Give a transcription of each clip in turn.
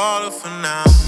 water for now.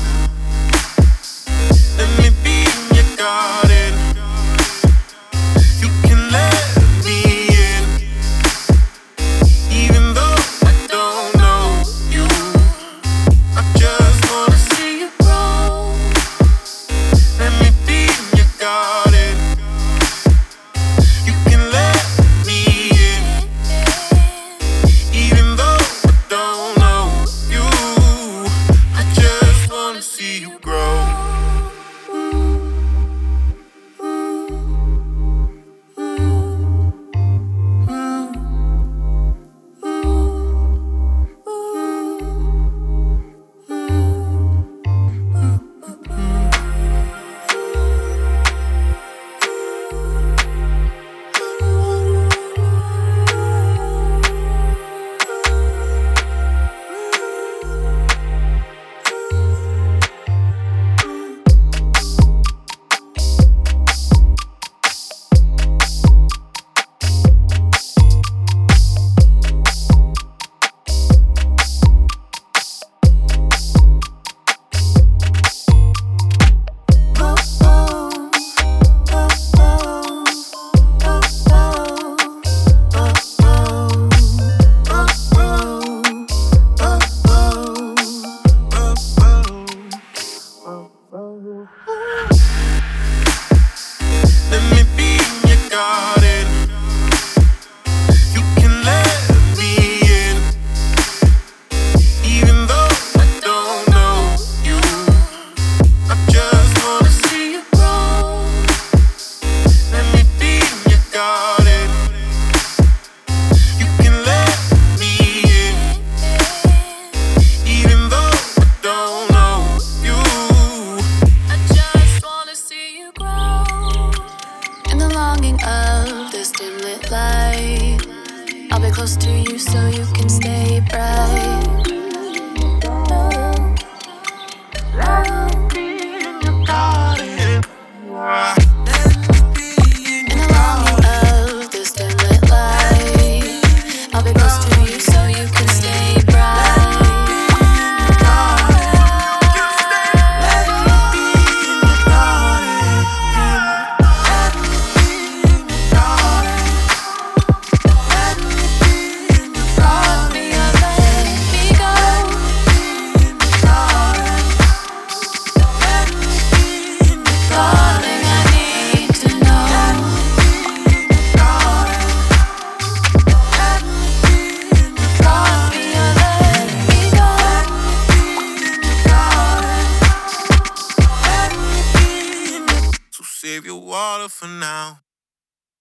I'll be close to you so you can stay bright. water for now.